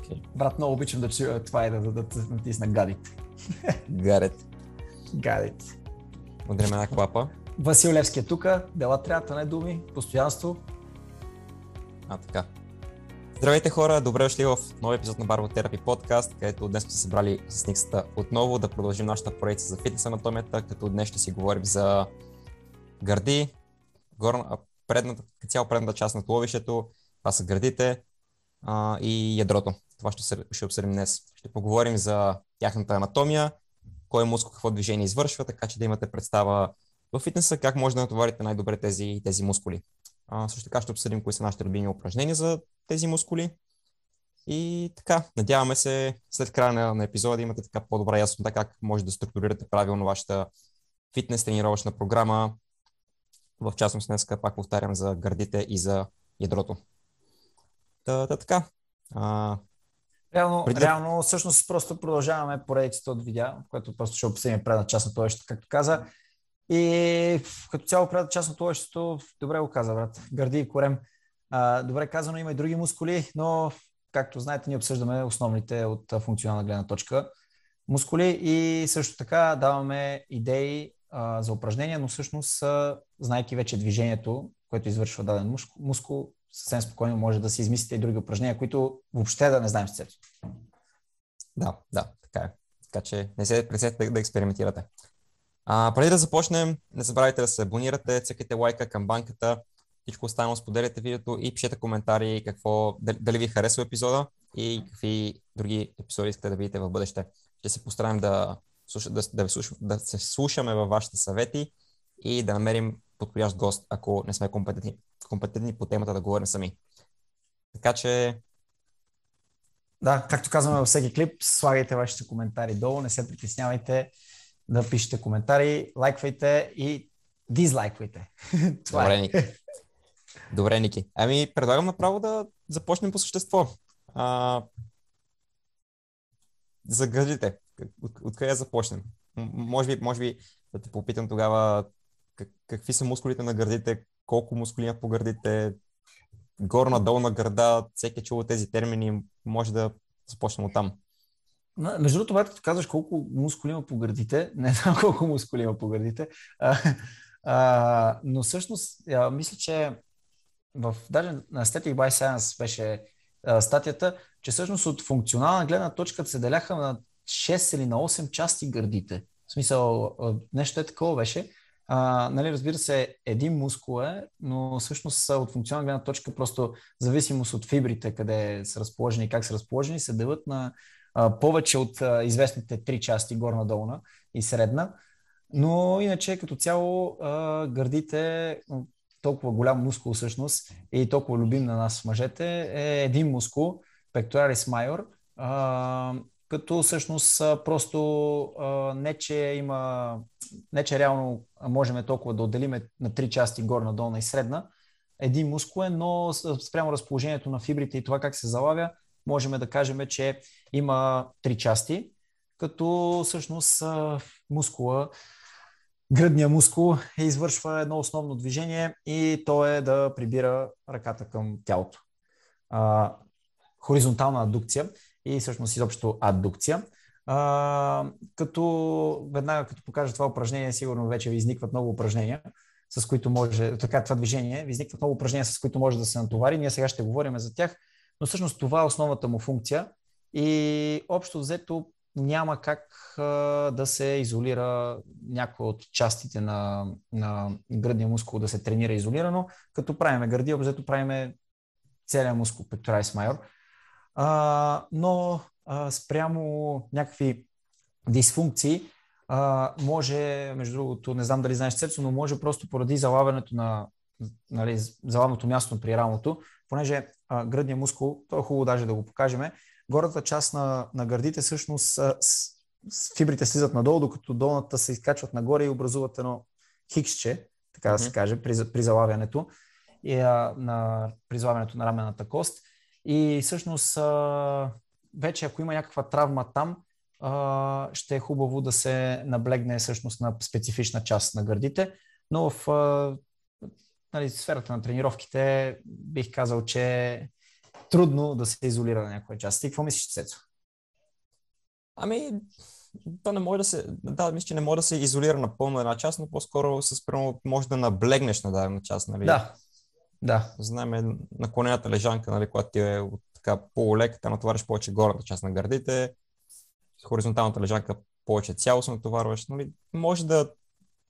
Okay. Брат, много обичам да чуя това и да, да, да, да натисна гадите. Гарет. Гадите. Удряме една клапа. Васил Левски е тук. Дела трябва, не думи. Постоянство. А, така. Здравейте хора, добре дошли в нови епизод на Барбо Терапи подкаст, където днес сме се събрали с Никсата отново да продължим нашата поредица за фитнес анатомията, като днес ще си говорим за гърди, горна, предната, цял предната част на туловището, това са гърдите а, и ядрото. Това ще, ще обсъдим днес. Ще поговорим за тяхната анатомия, кой мускул какво движение извършва, така че да имате представа в фитнеса как може да натоварите най-добре тези, тези мускули. А, също така ще обсъдим кои са нашите любими упражнения за тези мускули. И така, надяваме се след края на, на епизода да имате така по-добра яснота как може да структурирате правилно вашата фитнес тренировъчна програма. В частност днес пак повтарям за гърдите и за ядрото. Та, та така. А, Реално, преди... реално, всъщност просто продължаваме поредицата от видеа, което просто ще обсъдим предна част на това, както каза. И като цяло предна част на това, добре го каза, брат. Гърди и корем. А, добре казано, има и други мускули, но както знаете, ние обсъждаме основните от функционална гледна точка мускули и също така даваме идеи а, за упражнения, но всъщност, а, знайки вече движението, което извършва даден мускул, съвсем спокойно може да си измислите и други упражнения, които въобще да не знаем с цето. Да, да, така е. Така че не се пресете да, да експериментирате. А, преди да започнем, не забравяйте да се абонирате, цъкайте лайка към банката, всичко останало споделяте видеото и пишете коментари какво, дали ви харесва епизода и какви други епизоди искате да видите в бъдеще. Ще се постараем да, да, да, да се слушаме във вашите съвети и да намерим подходящ гост, ако не сме компетентни, компетентни по темата да говорим сами. Така че... Да, както казваме във всеки клип, слагайте вашите коментари долу, не се притеснявайте да пишете коментари, лайквайте и дизлайквайте. Това Добре, е. Ники. Добре, Ники. Ами, предлагам направо да започнем по същество. А... За гърдите. От, откъде започнем? Може би, може би да те попитам тогава как, какви са мускулите на гърдите, колко мускули има по гърдите, горна, долна гърда, всеки е чул тези термини, може да започнем от там. Между другото, когато казваш колко мускули има по гърдите, не знам колко мускули има по гърдите, а, а, но всъщност а, мисля, че в, даже на Aesthetic by Science беше а, статията, че всъщност от функционална гледна точка се деляха на 6 или на 8 части гърдите. В смисъл, нещо е такова беше. А, нали, разбира се, един мускул е, но всъщност от функционална гледна точка просто зависимост от фибрите, къде са разположени и как са разположени, се делят на а, повече от а, известните три части, горна, долна и средна. Но иначе като цяло а, гърдите, толкова голям мускул всъщност и толкова любим на нас мъжете, е един мускул, pectoralis major, а, като всъщност просто не, че има, не, че реално можем толкова да отделиме на три части горна, долна и средна, един мускул е, но спрямо разположението на фибрите и това как се залавя, можем да кажем, че има три части, като всъщност мускула, гръдния мускул извършва едно основно движение и то е да прибира ръката към тялото. Хоризонтална адукция и всъщност изобщо аддукция. А, като веднага като покажа това упражнение, сигурно вече ви изникват много упражнения, с които може, така това движение, ви изникват много упражнения, с които може да се натовари. Ние сега ще говорим за тях, но всъщност това е основната му функция и общо взето няма как а, да се изолира някоя от частите на, на гръдния мускул да се тренира изолирано. Като правиме гърди, обзето правиме целият мускул, pectoralis major. А, но а, спрямо някакви дисфункции, а, може, между другото, не знам дали знаеш Цецо, но може просто поради залавянето на нали, залавното място при рамото, понеже а, гръдния мускул, то е хубаво даже да го покажем, горната част на, на гърдите всъщност с, с фибрите слизат надолу, докато долната се изкачват нагоре и образуват едно хиксче, така да се каже, при, при залавянето, и, а, на, при залавянето на рамената кост. И всъщност вече ако има някаква травма там, ще е хубаво да се наблегне всъщност на специфична част на гърдите, но в нали, сферата на тренировките бих казал, че трудно да се изолира на някоя част. Ти какво мислиш, Цецо? Ами, то не може да се, да, мисля, че не може да се изолира напълно една част, но по-скоро с прямо може да наблегнеш на дадена част, нали? Да, да. Знаем наклонената лежанка, нали, когато ти е от така полулек, да натовариш повече горната част на гърдите, хоризонталната лежанка повече цялостно натоварваш, нали? Може да,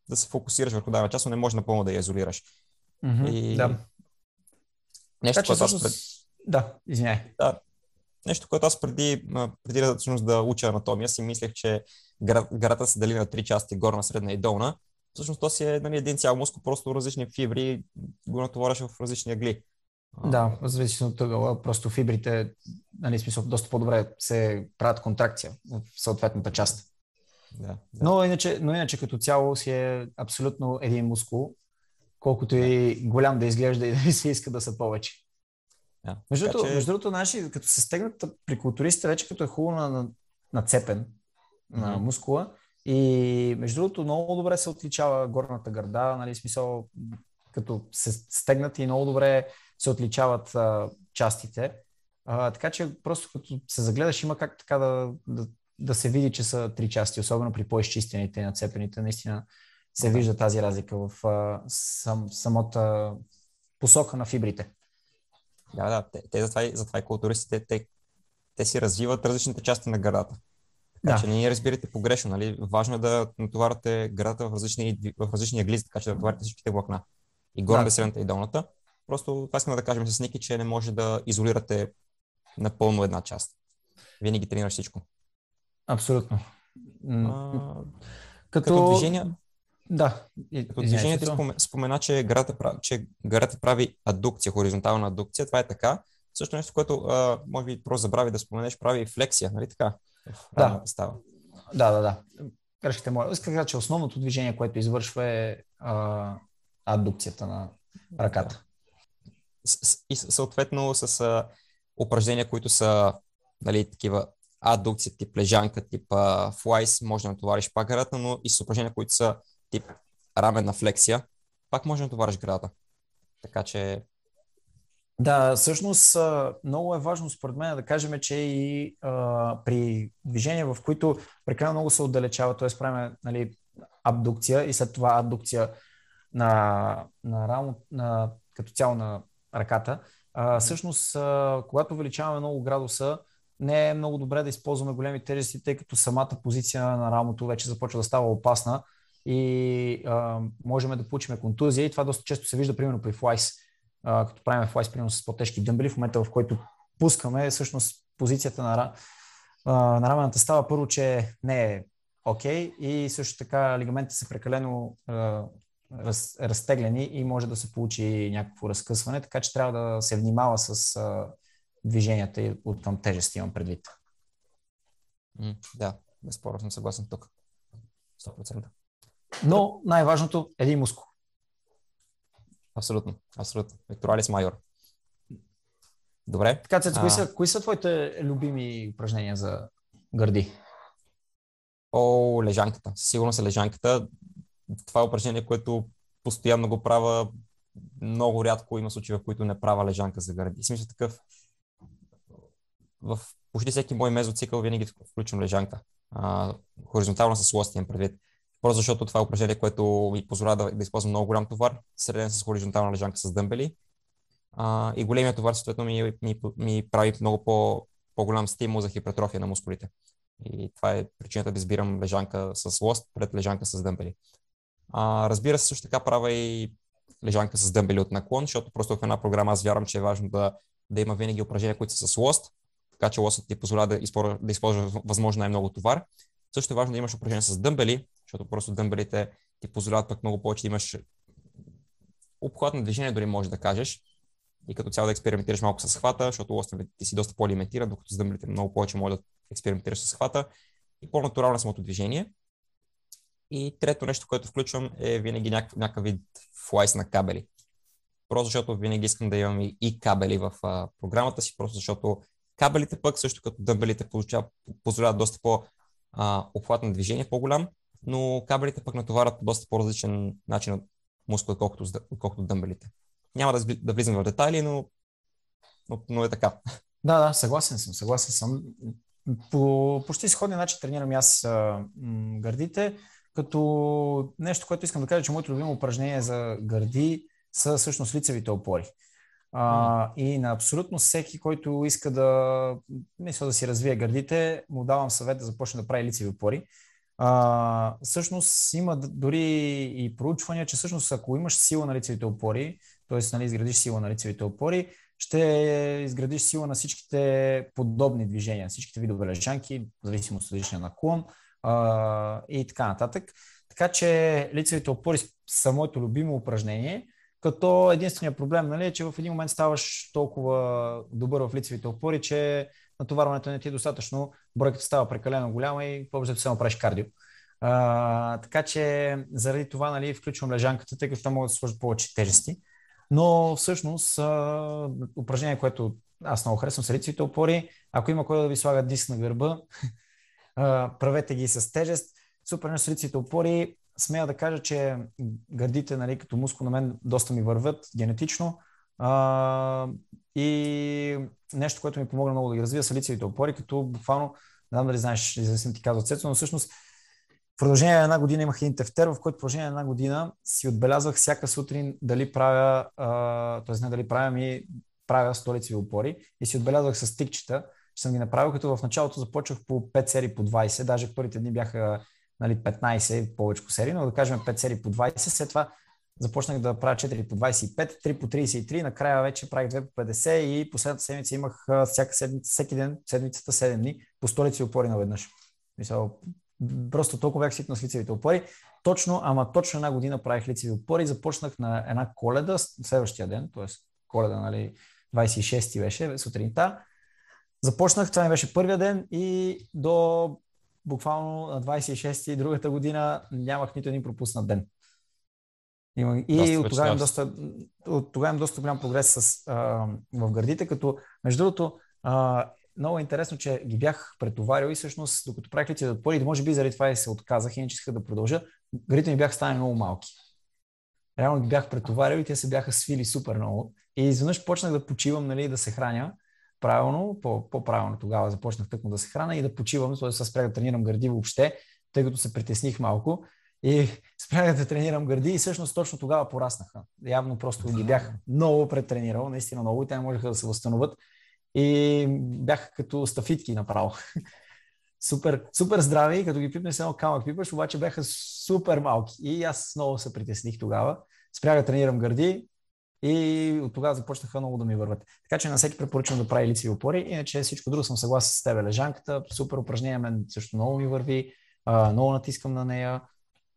да се фокусираш върху дадена част, но не може напълно да я изолираш. Mm-hmm, и... Да. Нещо, което аз пред... Да, извиняй. Да, нещо, което аз преди, преди да, да уча анатомия, си мислех, че гарата се дели на три части, горна, средна и долна. Всъщност то си е нали, един цял мускул, просто различни фибри го натоваряш в различни агли. Да, зависи от тъгъла. Просто фибрите, нали, смисъл, доста по-добре се правят контракция в съответната част. Да, да. Но, иначе, но иначе като цяло си е абсолютно един мускул, колкото и голям да изглежда и да се иска да са повече. Да. Между, другото, че... между другото, наши, като се стегнат при културистите, вече като е хубаво на, на, нацепен на мускула, и между другото, много добре се отличава горната гърда, нали, смисъл, като се стегнат и много добре се отличават а, частите. А, така че просто като се загледаш, има как така да, да, да се види, че са три части, особено при по-изчистените и нацепените. Наистина се да. вижда тази разлика в а, сам, самата посока на фибрите. Да, да, те, те затова, затова и културистите, те, те си развиват различните части на градата. Така да. че не ни разбирате погрешно, нали? Важно е да натоварвате градата в различни, в различни аглизи, така че да натоварите всичките влакна. И горната, да. средната и долната. Просто това искам да кажем с Ники, че не може да изолирате напълно една част. Винаги тренираш всичко. Абсолютно. А, като... като движение, да. Като движението спомена, спомена, че гарата, прави, че гарата прави адукция, хоризонтална адукция. Това е така. Също нещо, което а, може би просто забрави да споменеш, прави флексия, нали така? Да. Става. Да, да, да. Грешките мои. Исках да че основното движение, което извършва е а, адукцията на ръката. И съответно с а, упражнения, които са нали, такива адукция, тип лежанка, тип а, флайс, може да натовариш пак гарата, но и с упражнения, които са тип раменна флексия, пак може да натовариш градата. Така че... Да, всъщност много е важно според мен да кажем, че и а, при движения, в които прекалено много се отдалечава, т.е. правим нали, абдукция и след това аддукция на, на рамо, на, като цяло на ръката, а, всъщност, а, когато увеличаваме много градуса, не е много добре да използваме големи тежести, тъй като самата позиция на рамото вече започва да става опасна и а, можем да получим контузия и това доста често се вижда примерно при флайс, а, като правим флайс примерно с по-тежки дъмбели, в момента в който пускаме, всъщност позицията на, а, на рамената става първо, че не е окей okay, и също така лигаментите са прекалено а, раз, разтеглени и може да се получи някакво разкъсване, така че трябва да се внимава с а, движенията и от към тежест имам предвид. Да, безспорно съм съгласен тук. 100%. Но най-важното е един мускул. Абсолютно, абсолютно. Векторалис майор. Добре. Така, Цец, а... кои, са, кои са твоите любими упражнения за гърди? О, лежанката. Сигурно са лежанката. Това е упражнение, което постоянно го правя. Много рядко има случаи, в които не правя лежанка за гърди. Смисъл такъв. В почти всеки мой мезоцикъл винаги включвам лежанка. А, хоризонтално с лост предвид. Просто защото това е упражнение, което ми позволява да, да използвам много голям товар, среден с хоризонтална лежанка с дъмбели. А, и големият товар, съответно, ми, ми, ми прави много по, по-голям стимул за хипертрофия на мускулите. И това е причината да избирам лежанка с лост пред лежанка с дъмбели. А, разбира се, също така правя и лежанка с дъмбели от наклон, защото просто в една програма аз вярвам, че е важно да, да има винаги упражнения, които са с лост, така че лостът ти позволява да използва, да използва възможно най-много товар. Също е важно да имаш упражнения с дъмбели, защото просто дъмбелите ти позволяват пък много повече да имаш обхват на движение, дори може да кажеш. И като цяло да експериментираш малко с хвата, защото лостен ти си доста по-лимитиран, докато с дъмбелите много повече може да експериментираш с хвата и по-натурално самото движение. И трето нещо, което включвам е винаги някакъв, някакъв вид флайс на кабели. Просто защото винаги искам да имам и, кабели в а, програмата си, просто защото кабелите пък също като дъмбелите позволяват доста по обхват на движение по-голям но кабелите пък натоварят по доста по-различен начин от мускул, отколкото, отколкото дъмбелите. Няма да, да влизам в детайли, но но, но е така. Да, да, съгласен съм, съгласен съм. По почти сходния начин тренирам аз а, м, гърдите, като нещо, което искам да кажа, че моето любимо упражнение за гърди са всъщност лицевите опори. А, и на абсолютно всеки, който иска да, мисля да си развие гърдите, му давам съвет да започне да прави лицеви опори. А, всъщност има дори и проучвания, че всъщност ако имаш сила на лицевите опори, т.е. Нали, изградиш сила на лицевите опори, ще изградиш сила на всичките подобни движения, всичките видове лежанки, в зависимост от личния наклон а, и така нататък. Така че лицевите опори са моето любимо упражнение, като единственият проблем нали, е, че в един момент ставаш толкова добър в лицевите опори, че натоварването не ти е достатъчно, бройката става прекалено голяма и по само правиш кардио. А, така че заради това нали, включвам лежанката, тъй като там могат да сложат повече тежести. Но всъщност а, упражнение, което аз много харесвам са лицевите опори. Ако има кой да ви слага диск на гърба, а, правете ги с тежест. Супер с лицевите опори. Смея да кажа, че гърдите, нали, като мускул на мен, доста ми върват генетично. А, и нещо, което ми помогна много да ги развия са лицевите опори, като буквално, не знам дали знаеш, известно ти казва Цецо, но всъщност в продължение на една година имах един тефтер, в който в продължение на една година си отбелязвах всяка сутрин дали правя, т.е. не дали правя, ми правя столицеви опори и си отбелязвах с тикчета, че съм ги направил, като в началото започвах по 5 серии по 20, даже първите дни бяха нали, 15 повече серии, но да кажем 5 серии по 20, след това започнах да правя 4 по 25, 3 по 33, накрая вече правих 2 по 50 и последната седмица имах всяка седмица, всеки ден, седмицата 7 дни, по столици опори наведнъж. Мисля, просто толкова бях свикнал с лицевите опори. Точно, ама точно една година правих лицеви опори. Започнах на една коледа, следващия ден, т.е. коледа, нали, 26 беше сутринта. Започнах, това ми беше първия ден и до буквално на 26 другата година нямах нито един пропуснат ден. И от тогава, имам доста, от тогава имам доста голям прогрес с, а, в гърдите, като между другото а, много е интересно, че ги бях претоварил и всъщност докато правих да отпори, може би заради това и се отказах, иначе исках да продължа, гърдите ми бяха станали много малки. Реално ги бях претоварил и те се бяха свили супер много. И изведнъж почнах да почивам, нали, да се храня правилно, по-правилно тогава започнах тъкмо да се храна и да почивам, т.е. спрях да тренирам гърди въобще, тъй като се притесних малко и спрях да тренирам гърди и всъщност точно тогава пораснаха. Явно просто ги бях много претренирал, наистина много и те не можеха да се възстановят и бяха като стафитки направо. супер, супер здрави, като ги пипнеш едно камък пипаш, обаче бяха супер малки и аз много се притесних тогава. Спрях да тренирам гърди, и от тогава започнаха много да ми върват. Така че на всеки препоръчвам да прави лицеви опори. Иначе всичко друго съм съгласен с теб. Лежанката, супер упражнение, мен също много ми върви, а, много натискам на нея.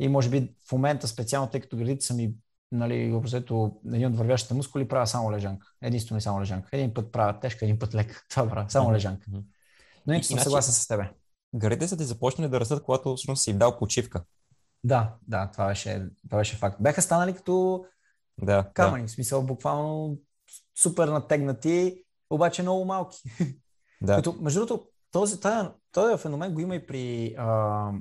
И може би в момента специално, тъй като градите са ми нали, образето един от вървящите мускули, правя само лежанка. Единствено и само лежанка. Един път правя тежка, един път лека. Това правя. Само лежанка. Но иначе съм съгласен с тебе. Гърдите са ти започнали да растат, когато всъщност си дал почивка. Да, да, това беше, това беше факт. Бяха станали като да, камъни, да. в смисъл буквално супер натегнати, обаче много малки. Да. Като, между другото, този, този, този феномен го има и при а,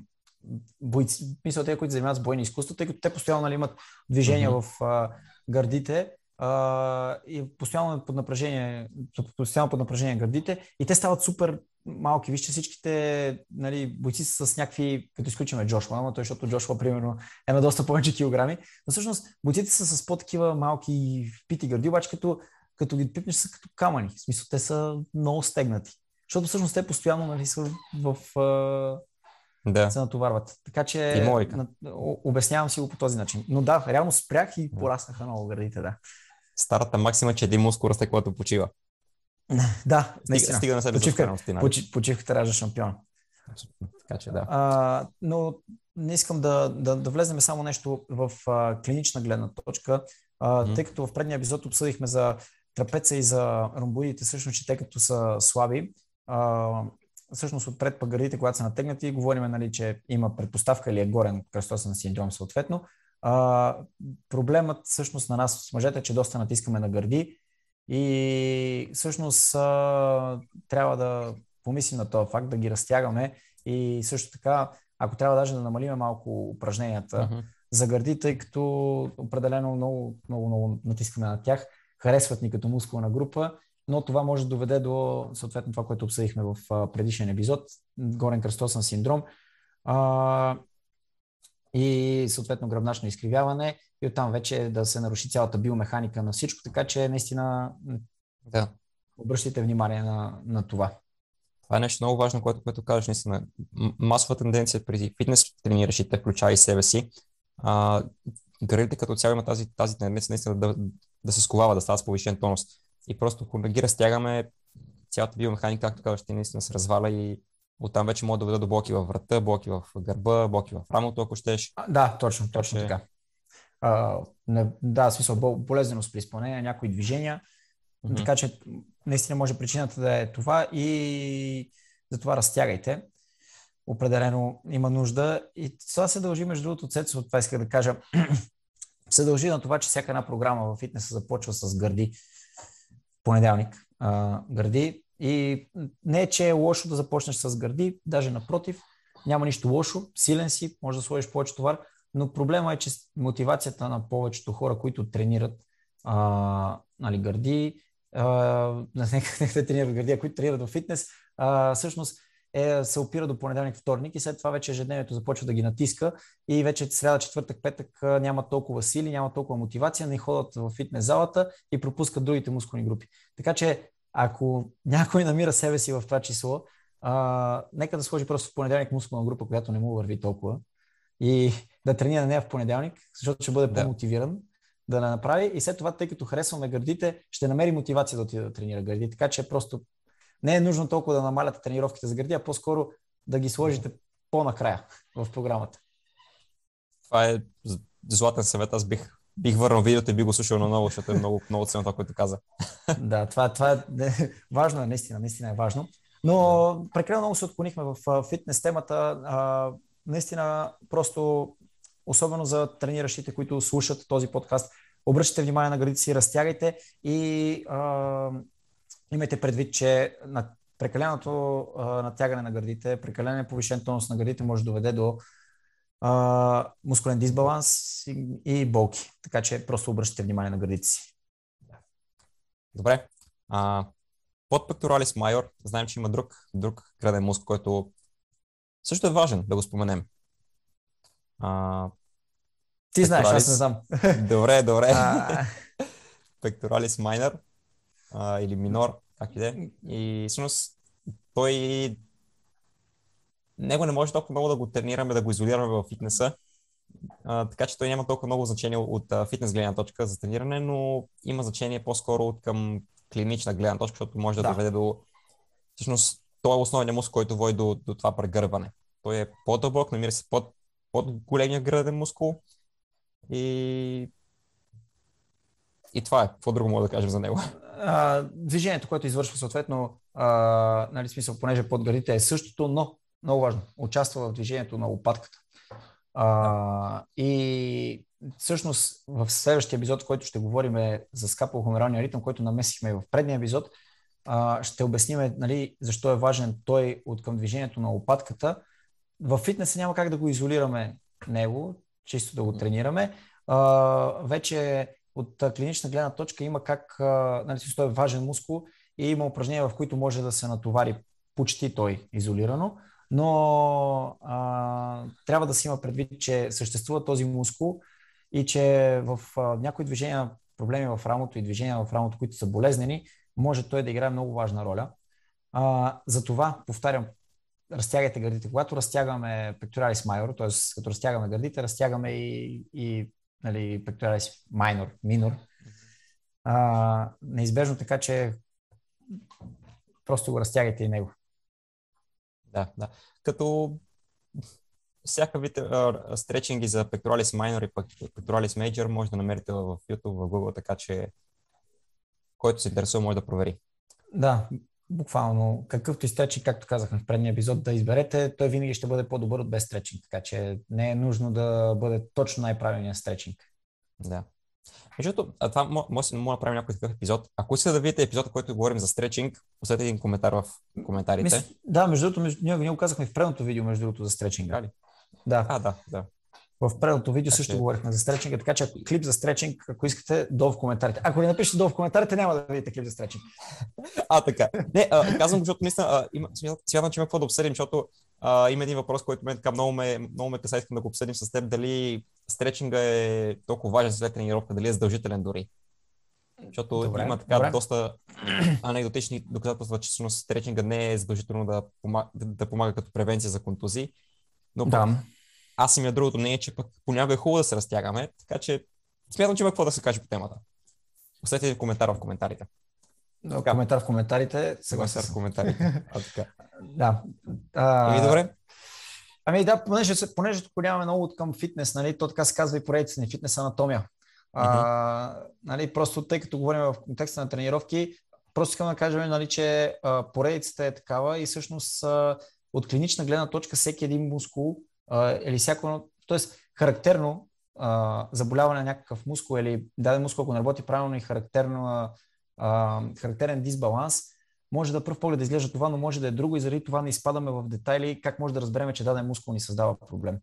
бойци, мисля, те, които занимават с бойни изкуства, тъй като те постоянно нали, имат движения mm-hmm. в а, гърдите а, и постоянно под напрежение, постоянно под напрежение гърдите и те стават супер малки. Вижте всичките нали, бойци са с някакви, като изключиме Джошуа, но той, защото Джошуа, примерно, е на доста повече килограми. Но всъщност бойците са с по-такива малки пити гърди, обаче като, като ги пипнеш са като камъни. В смисъл, те са много стегнати. Защото всъщност те постоянно нали, са в... Да. се натоварват. Така че на, обяснявам си го по този начин. Но да, реално спрях и пораснаха много гърдите, да. Старата максима, че един мускул расте, когато почива. Да, наистина. Стига на себе Почивка, поч, почивката ражда шампион. Така че да. А, но не искам да, да, да влезем само нещо в а, клинична гледна точка, а, mm. тъй като в предния епизод обсъдихме за трапеца и за ромбоидите, всъщност, че те като са слаби, а, всъщност отпред пък гърдите, когато са натегнати, говорим, нали, че има предпоставка или е горен кръстосен синдром съответно. А, проблемът всъщност на нас с мъжете е, че доста натискаме на гърди и всъщност а, трябва да помислим на този факт, да ги разтягаме и също така, ако трябва даже да намалиме малко упражненията uh-huh. за гърди, тъй като определено много, много, много натискаме на тях, харесват ни като мускулна група но това може да доведе до съответно това, което обсъдихме в предишен епизод, горен кръстосен синдром а, и съответно гръбначно изкривяване и оттам вече да се наруши цялата биомеханика на всичко, така че наистина да. обръщайте внимание на, на това. Това е нещо много важно, което, което кажеш, наистина. Масова тенденция при фитнес трениращите, включая и себе си, а, като цяло има тази, тази тенденция наистина да, да се сковава, да става с повишен тонус. И просто, ако ги разтягаме, цялата биомеханика, както казваш, ти наистина се разваля и оттам вече може да доведе до блоки във врата, блоки в гърба, блоки в рамото, ако щеш. А, да, точно, точно така. А, не, да, смисъл, болезненост при изпълнение на някои движения. Mm-hmm. Така че наистина може причината да е това и затова разтягайте. Определено има нужда. И това се дължи, между другото, Цецо, това иска да кажа, се дължи на това, че всяка една програма в фитнеса започва с гърди. Понеделник. А, гърди. И не е, че е лошо да започнеш с гърди, даже напротив, няма нищо лошо, силен си, може да сложиш повече товар, но проблема е, че мотивацията на повечето хора, които тренират а, нали, гърди, нека да тренират гърди, които тренират в фитнес, а, всъщност е, се опира до понеделник, вторник и след това вече ежедневието започва да ги натиска и вече сряда, четвъртък, петък няма толкова сили, няма толкова мотивация, не ходят в фитнес залата и пропускат другите мускулни групи. Така че ако някой намира себе си в това число, а, нека да сложи просто в понеделник мускулна група, която не му върви толкова и да тренира нея в понеделник, защото ще бъде да. по-мотивиран да не направи и след това, тъй като харесваме гърдите, ще намери мотивация да отиде да тренира гърди. Така че просто не е нужно толкова да намаляте тренировките за гърди, а по-скоро да ги сложите по-накрая в програмата. Това е златен съвет. Аз бих, бих върнал видеото и би го слушал наново, защото е много, много ценно това, което каза. Да, това, това е важно, е, наистина, наистина е важно. Но прекалено много се отклонихме в фитнес темата. А, наистина, просто особено за трениращите, които слушат този подкаст, обръщайте внимание на градите си, разтягайте и а, имайте предвид, че на прекаленото а, натягане на гърдите, прекален повишен тонус на гърдите може да доведе до а, мускулен дисбаланс и, и болки. Така че просто обръщате внимание на гърдите си. Добре. А, под пекторалис майор, знаем, че има друг, друг граден мускул, който също е важен да го споменем. А, Ти знаеш, аз не знам. Добре, добре. Пекторалис майнер или минор, как и да е. И всъщност той него не може толкова много да го тренираме, да го изолираме в фитнеса, а, така че той няма толкова много значение от а, фитнес гледна точка за трениране, но има значение по-скоро от към клинична гледна точка, защото може да, да. доведе до... Всъщност, той е основният мускул, който води до, до това прегърване. Той е по-дълбок, намира се под, под големия граден мускул и и това е. Какво друго мога да кажем за него? Движението, което извършва съответно, а, нали, смисъл, понеже под градите е същото, но много важно, участва в движението на лопатката. А, и всъщност в следващия епизод, в който ще говорим е за скапо-хомералния ритъм, който намесихме в предния епизод, а, ще обясним нали, защо е важен той от към движението на лопатката. В фитнеса няма как да го изолираме него, чисто да го тренираме. А, вече от клинична гледна точка има как, нали, той е важен мускул и има упражнения, в които може да се натовари почти той изолирано, но а, трябва да се има предвид, че съществува този мускул и че в а, някои движения, проблеми в рамото и движения в рамото, които са болезнени, може той да играе много важна роля. А, затова, повтарям, разтягайте гърдите. Когато разтягаме пекторалис майор, т.е. като разтягаме гърдите, разтягаме и, и нали, пекторалис майнор, минор. А, неизбежно така, че просто го разтягайте и него. Да, да. Като всяка вид стречинги за Pectoralis Minor и Pectoralis Major може да намерите в YouTube, в Google, така че който се интересува може да провери. Да, буквално какъвто и стречинг, както казахме в предния епизод, да изберете, той винаги ще бъде по-добър от без стречинг, така че не е нужно да бъде точно най-правилният стречинг. Да. Между това може да направим някой такъв епизод. Ако искате да видите епизода, който говорим за стречинг, оставете един коментар в коментарите. Мис... Да, между другото, между... ние, ние го казахме в предното видео, между другото, за стречинга. Да. А, да, да. В предното видео също говорихме за стречинга, така че клип за стречинг, ако искате, долу в коментарите. Ако не напишете долу в коментарите, няма да видите клип за стречинг. А, така. Не, а, казвам, защото наистина а, има, смятам, че има какво да обсъдим, защото а, има един въпрос, който мен така много ме, много ме каса, искам да го обсъдим с теб, дали стречинга е толкова важен след тренировка, дали е задължителен дори. Защото добре, има така добре. доста анекдотични доказателства, че всъщност стречинга не е задължително да помага, да помага като превенция за контузии. Но да. Аз съм и другото мнение, че пък понякога е хубаво да се разтягаме, така че смятам, че има какво да се каже по темата. Оставете коментар в коментарите. Да, коментар в коментарите. Коментар в коментарите. А, така. да. А... Ами добре. Ами да, понеже, понеже тук нямаме много от към фитнес, нали, то така се казва и поредица ни, фитнес анатомия. А, нали, просто тъй като говорим в контекста на тренировки, просто искам да кажем, нали, че а, поредицата е такава и всъщност а, от клинична гледна точка всеки един мускул а, или всяко, т.е. характерно заболяване на някакъв мускул или даден мускул, ако не работи правилно и характерно, характерен дисбаланс, може да пръв поглед да изглежда това, но може да е друго и заради това не изпадаме в детайли как може да разберем, че даден мускул ни създава проблем.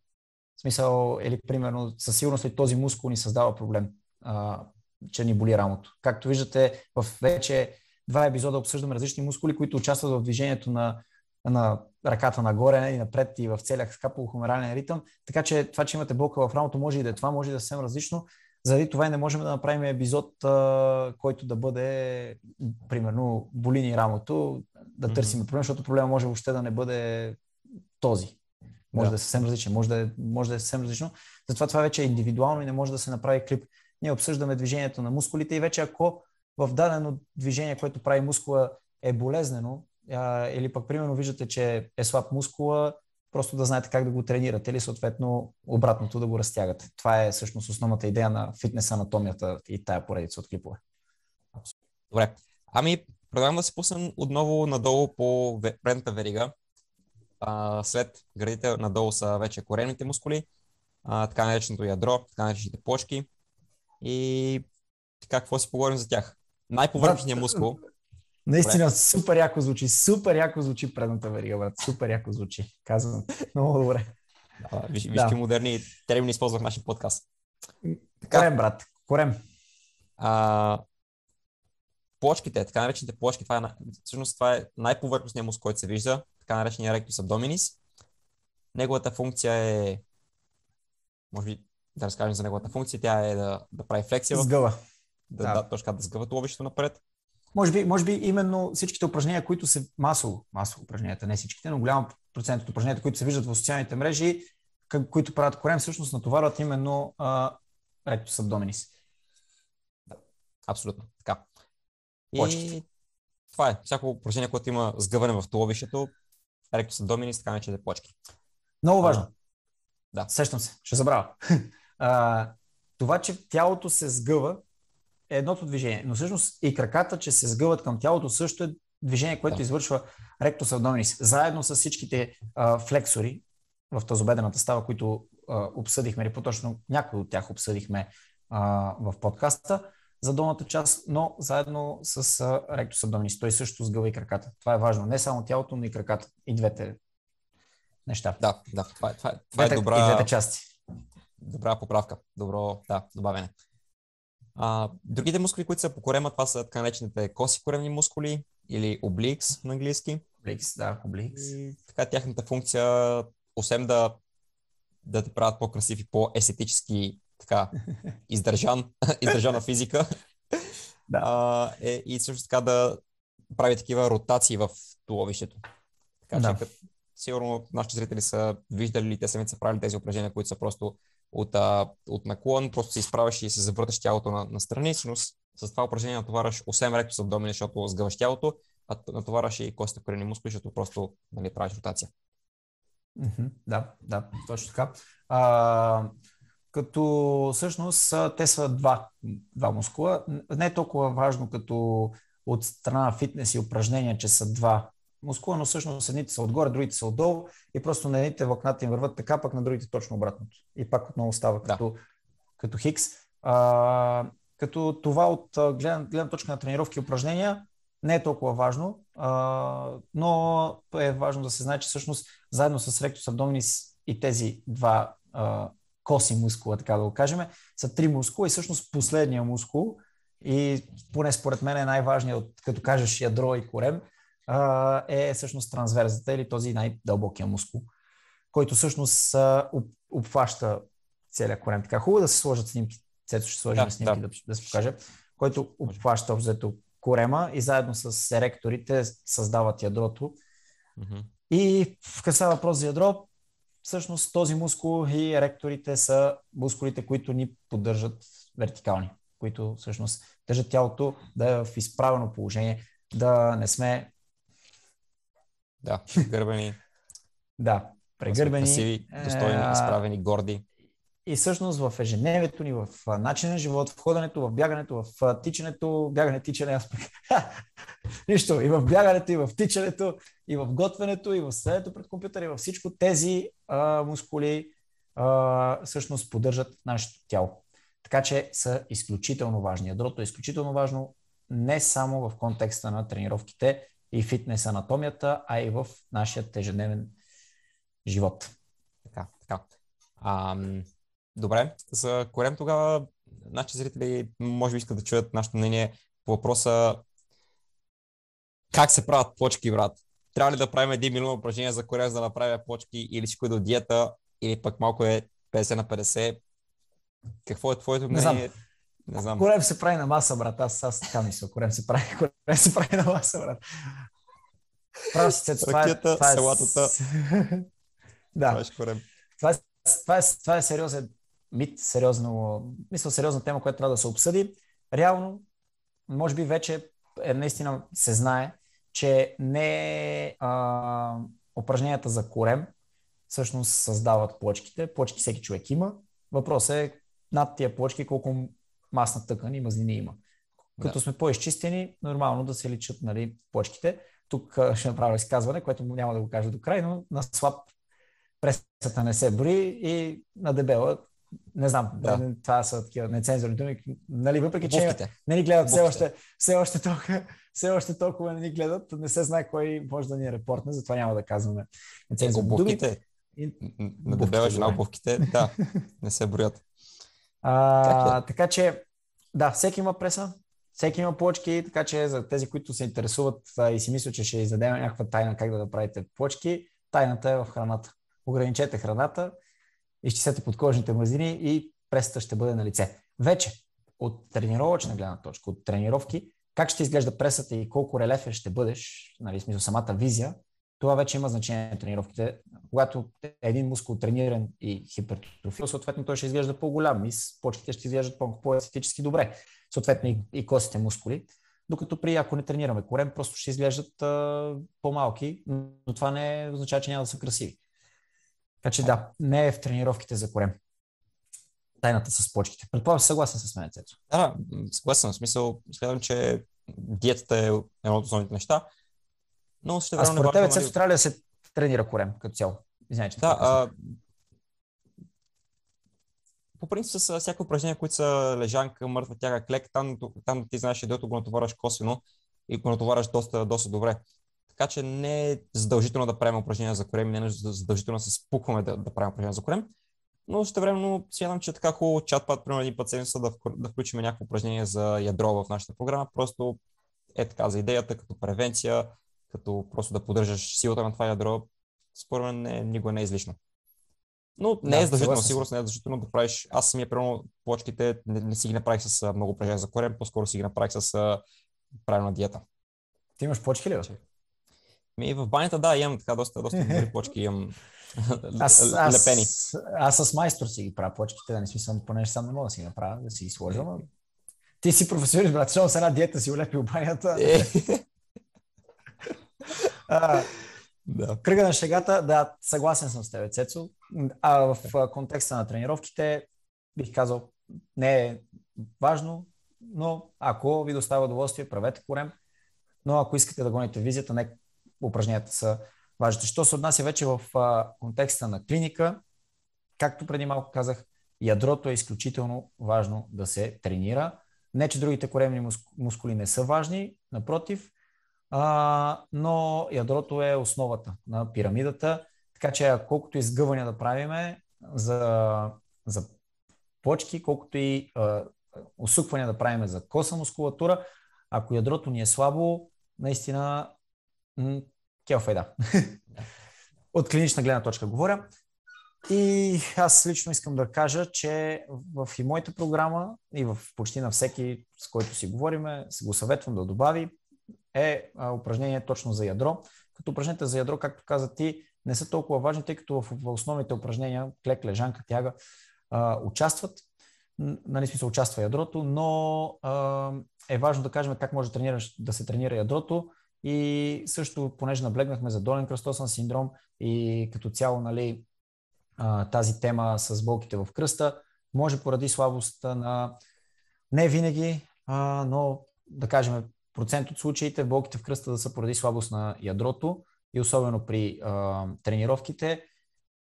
В смисъл, или примерно, със сигурност ли този мускул ни създава проблем, а, че ни боли рамото. Както виждате, в вече два епизода обсъждаме различни мускули, които участват в движението на, на ръката нагоре и напред и в целия скапулохомерален ритъм. Така че това, че имате болка в рамото, може и да е това, може и да е съвсем различно. Заради това и не можем да направим епизод, който да бъде, примерно, болини рамото, да търсим проблем, защото проблема може въобще да не бъде този. Може да, да е съвсем различен, може да е, може да е съвсем различно. Затова това вече е индивидуално и не може да се направи клип. Ние обсъждаме движението на мускулите и вече ако в дадено движение, което прави мускула е болезнено, а, или пък примерно виждате, че е слаб мускула, просто да знаете как да го тренирате или съответно обратното да го разтягате. Това е всъщност основната идея на фитнес анатомията и тая поредица от клипове. Добре. Ами, предлагам да се пуснем отново надолу по предната верига. А, след градите надолу са вече коремните мускули, а, така нареченото ядро, така наречените почки. И така, какво си поговорим за тях? Най-повърхностният мускул. Наистина, добре. супер яко звучи. Супер яко звучи предната верига, брат. Супер яко звучи. Казвам. Много добре. Да, виж, да. модерни термини използвах в нашия подкаст. Така, корем, брат. Корем. А, плочките, така наречените плочки, това е, всъщност това е най-повърхностният мускул, който се вижда така наречения ректус абдоминис. Неговата функция е, може би да разкажем за неговата функция, тя е да, да прави флексия. Сгъва. Да, да. да точка да сгъва туловището напред. Може би, може би именно всичките упражнения, които се масово, масово упражненията, не всичките, но голям процент от упражненията, които се виждат в социалните мрежи, които правят корем, всъщност натоварват именно ректус абдоминис. Да, абсолютно. Така. И това е. Всяко упражнение, което има сгъване в туловището, ректус абдоминис, така наречените почки. Много важно. А, да. Сещам се, ще забравя. а, това, че тялото се сгъва е едното движение, но всъщност и краката, че се сгъват към тялото, също е движение, което да. извършва ректус абдоминис, заедно с всичките а, флексори в тазобедената става, които а, обсъдихме, или по-точно някои от тях обсъдихме а, в подкаста за долната част, но заедно с ректус абдоминис. Той също сгъва и краката. Това е важно. Не само тялото, но и краката. И двете неща. Да, да. Това е, това е, това е добра... И двете части. Добра поправка. Добро, да, добавяне. А, другите мускули, които са по корема, това са така наречените коси коремни мускули или обликс на английски. Обликс, да, обликс. И, така тяхната функция, освен да, да те правят по-красив и по-естетически така издържан, издържана физика, да. а, е, и също така да прави такива ротации в туловището. Така да. че сигурно нашите зрители са виждали те самите са правили тези упражнения, които са просто от, а, от наклон, просто се изправяш и се завърташ тялото на, на страни. Всъщност с това упражнение натоварваш освен ректус абдомин, защото сгъваш тялото, а натоварваш и костите корени мускули, защото просто нали, правиш ротация. Mm-hmm, да, да, точно така. А, като всъщност те са два, два мускула. Не е толкова важно като от страна на фитнес и упражнения, че са два мускула, но всъщност едните са отгоре, другите са отдолу и просто на едните влакната им върват така, пък на другите точно обратното. И пак отново става като, да. като хикс. А, като това от гледна, гледна точка на тренировки и упражнения не е толкова важно, а, но е важно да се знае, че всъщност заедно с ректус абдоминис и тези два а, коси мускула, така да го кажем, са три мускула и всъщност последния мускул и поне според мен е най-важният, като кажеш ядро и корем, е всъщност трансверзата или този най-дълбокия мускул, който всъщност обхваща целият корем. Така хубаво да се сложат снимки. Цето ще сложим да, снимки да. да, да се покаже, който обхваща обзето корема и заедно с еректорите създават ядрото. Mm-hmm. И в къса въпрос за ядро, всъщност този мускул и еректорите са мускулите, които ни поддържат вертикални, които всъщност държат тялото да е в изправено положение, да не сме... Да, гърбени. да, прегърбени. Красиви, достойни, изправени, горди. И всъщност в ежедневието ни, в начина на живот, в ходенето, в бягането, в тичането, бягане, тичане, аз Нищо, и в бягането, и в тичането, и в готвенето, и в седето пред компютъра, и във всичко тези а, мускули а, всъщност поддържат нашето тяло. Така че са изключително важни. Ядрото е изключително важно не само в контекста на тренировките и фитнес анатомията, а и в нашия ежедневен живот. Така, така. Ам, Добре, за корем тогава нашите зрители може би искат да чуят нашето мнение по въпроса как се правят почки, брат? Трябва ли да правим един милион упражнения за корем, за да направя почки или всичко е до диета, или пък малко е 50 на 50? Какво е твоето мнение? Не знам. Не знам. Корем се прави на маса, брат. Аз, аз така мисля. Корем се прави, корем се прави на маса, брат. Прав си, това, е, това е... салатата. да. Това е, това, е, това, е, това е сериозен мит, сериозно, мисля, сериозна тема, която трябва да се обсъди. Реално, може би вече е, наистина се знае, че не а, упражненията за корем всъщност създават плочките. Плочки всеки човек има. Въпросът е над тия плочки колко масна тъкан и мазнини има. Като да. сме по-изчистени, нормално да се личат нали, плочките. Тук ще направя изказване, което няма да го кажа до край, но на слаб пресата не се брои и на дебела не знам, да. това са такива нецензурни думи. Нали, въпреки, че не ни гледат все още, все, още толкова, все още толкова не ни гледат, не се знае кой може да ни е репортне, затова няма да казваме нецензурни думи. И... На дебела жена обувките, да, не се броят. А, е? така че, да, всеки има преса, всеки има плочки, така че за тези, които се интересуват а, и си мислят, че ще издадем някаква тайна как да направите плочки, тайната е в храната. Ограничете храната, изчислете подкожните мазнини и пресата ще бъде на лице. Вече от тренировъчна гледна точка, от тренировки, как ще изглежда пресата и колко релефен ще бъдеш, нали, смисъл самата визия, това вече има значение на тренировките. Когато е един мускул трениран и хипертрофил, съответно той ще изглежда по-голям и почките ще изглеждат по-естетически добре. Съответно и, и костите мускули. Докато при ако не тренираме корем, просто ще изглеждат а, по-малки, но това не означава, че няма да са красиви. Така че да, не е в тренировките за корем. Тайната с почките. Предполагам, съгласен с мен, Цецо. Да, съгласен. В смисъл, следвам, че диетата е едно от основните неща. Но ще а според тебе, Цецо, трябва ли да се тренира корем като цяло? Извинявай, че да, а, по принцип с всяко упражнение, които са лежанка, мъртва тяга, клек, там, там ти знаеш, дето го натоварваш косвено и го натоварваш доста, доста добре. Така че не е задължително да правим упражнения за корем, не е задължително да се спукваме да, да правим упражнения за корем. Но ще времено смятам, че е така хубаво чат-пат, примерно един път седмица да, да включим някакво упражнение за ядро в нашата програма. Просто е така за идеята, като превенция, като просто да поддържаш силата на това ядро. Според мен не, никога не е излишно. Но не да, е задължително, сигурно не е задължително да правиш. Аз самия, примерно, плочките не, не си ги направих с много упражнения за корем, по-скоро си ги направих с правилна диета. Ти имаш почки ли? Бе? Ми в банята, да, имам така доста, доста добри почки, имам аз, аз, лепени. Аз, с майстор си ги правя почките, да не смисъл, понеже сам не мога да си ги направя, да си ги сложа. Но... Ти си професионалист, брат, защото с една диета си улепил банята. Е. а, да. Кръга на шегата, да, съгласен съм с теб, Цецо. А в контекста на тренировките, бих казал, не е важно, но ако ви доставя удоволствие, правете корем. Но ако искате да гоните визията, нека упражненията са важни. Що се отнася вече в контекста на клиника, както преди малко казах, ядрото е изключително важно да се тренира. Не, че другите коремни мускули не са важни, напротив, а, но ядрото е основата на пирамидата, така че колкото изгъвания да правиме за, за почки, колкото и а, усуквания да правим за коса мускулатура. Ако ядрото ни е слабо, наистина м- келфайда. От клинична гледна точка говоря. И аз лично искам да кажа, че в и моята програма, и в почти на всеки, с който си говориме, се го съветвам да добави, е упражнение точно за ядро. Като упражненията за ядро, както каза ти, не са толкова важни, тъй като в основните упражнения, клек, лежанка, тяга, участват. Нали смисъл участва ядрото, но е важно да кажем как може да, тренираш, да се тренира ядрото и също, понеже наблегнахме за долен кръстосен синдром и като цяло нали, тази тема с болките в кръста, може поради слабостта на не винаги, но да кажем процент от случаите болките в кръста да са поради слабост на ядрото и особено при а, тренировките.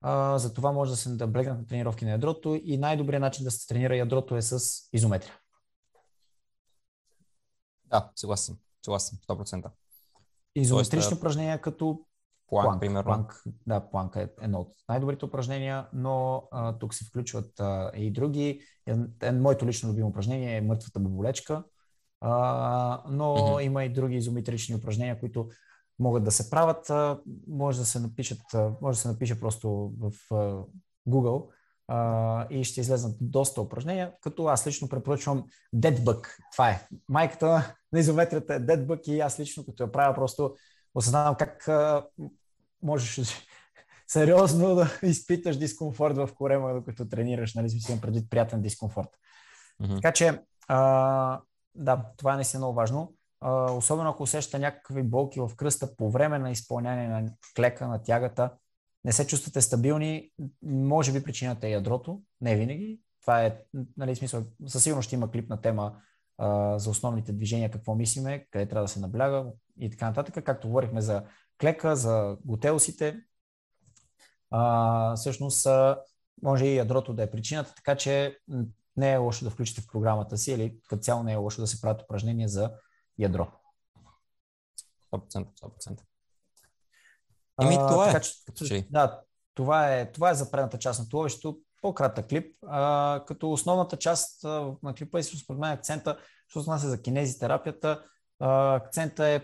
А, за това може да се наблегнат на тренировки на ядрото и най-добрият начин да се тренира ядрото е с изометрия. Да, съгласен. Съгласен, 100%. Изометрични Тоест, упражнения като планк, планк примерно. Планк, да, планк е едно от най-добрите упражнения, но а, тук се включват а, и други. Е, е, моето лично любимо упражнение е мъртвата боболечка, а, но mm-hmm. има и други изометрични упражнения, които могат да се правят. Може да се напишат, може да се напише просто в Google а, и ще излезнат доста упражнения, като аз лично препоръчвам Deadbug. Това е. Майката на изометрията е Deadbug и аз лично, като я правя, просто осъзнавам как а, можеш сериозно да изпиташ дискомфорт в корема, докато тренираш, нали, си имам предвид приятен дискомфорт. Mm-hmm. Така че, а, да, това е наистина много важно. А, особено ако усещате някакви болки в кръста по време на изпълнение на клека, на тягата, не се чувствате стабилни, може би причината е ядрото, не винаги. Това е, нали, смисъл, със сигурност ще има клип на тема а, за основните движения, какво мислиме, къде трябва да се набляга и така нататък. Както говорихме за клека, за готелсите, а, всъщност може и ядрото да е причината, така че не е лошо да включите в програмата си или като цяло не е лошо да се правят упражнения за ядро. 100%, 100%. Еми, това е. Така, че, да, това е, това е за предната част на туловището. По-кратък клип, а, като основната част а, на клипа е според мен акцента, що се за кинезитерапията, а, акцента е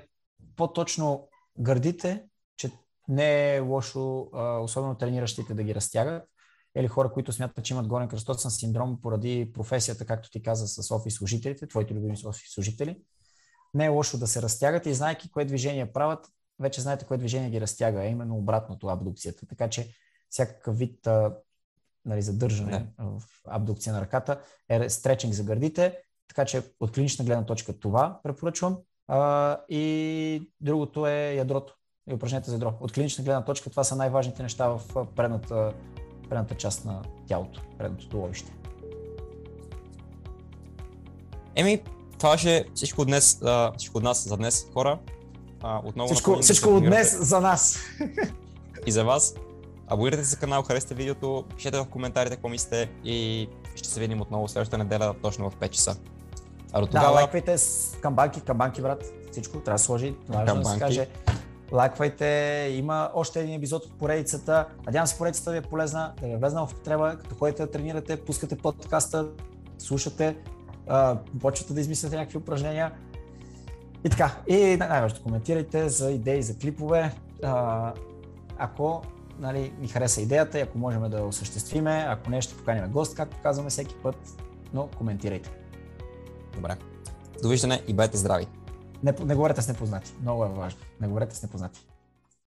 по-точно гърдите, че не е лошо, а, особено трениращите да ги разтягат, или хора, които смятат, че имат горен кръстосен синдром поради професията, както ти каза, с офис служителите, твоите любими офис служители. Не е лошо да се разтягат и знайки кое движение правят, вече знаете кое движение ги разтяга, а именно обратното абдукцията. Така че всякакъв вид а, нали, задържане не. в абдукция на ръката е стречинг за гърдите, така че от клинична гледна точка това препоръчвам. А, и другото е ядрото и упражненията за ядро. От клинична гледна точка това са най-важните неща в предната, предната част на тялото, предното туловище. Еми, това ще всичко, днес, всичко от нас за днес, хора. отново всичко всичко от днес за нас. И за вас. Абонирайте се за канал, харесайте видеото, пишете в коментарите какво мислите и ще се видим отново следващата неделя точно в 5 часа. А до тогава... Да, лайквайте с камбанки, камбанки, брат. Всичко трябва да сложи. Важно да се каже. Лайквайте, има още един епизод от поредицата. Надявам се поредицата ви е полезна, да ви е влезна в потреба, като ходите да тренирате, пускате подкаста, слушате, почвате да измисляте някакви упражнения. И така, и най-важно коментирайте за идеи, за клипове. Ако нали, ми хареса идеята и ако можем да осъществиме, ако не, ще поканим гост, както казваме всеки път, но коментирайте. Добре. Довиждане и бъдете здрави. Не, не говорете с непознати. Много е важно. Не говорете с непознати.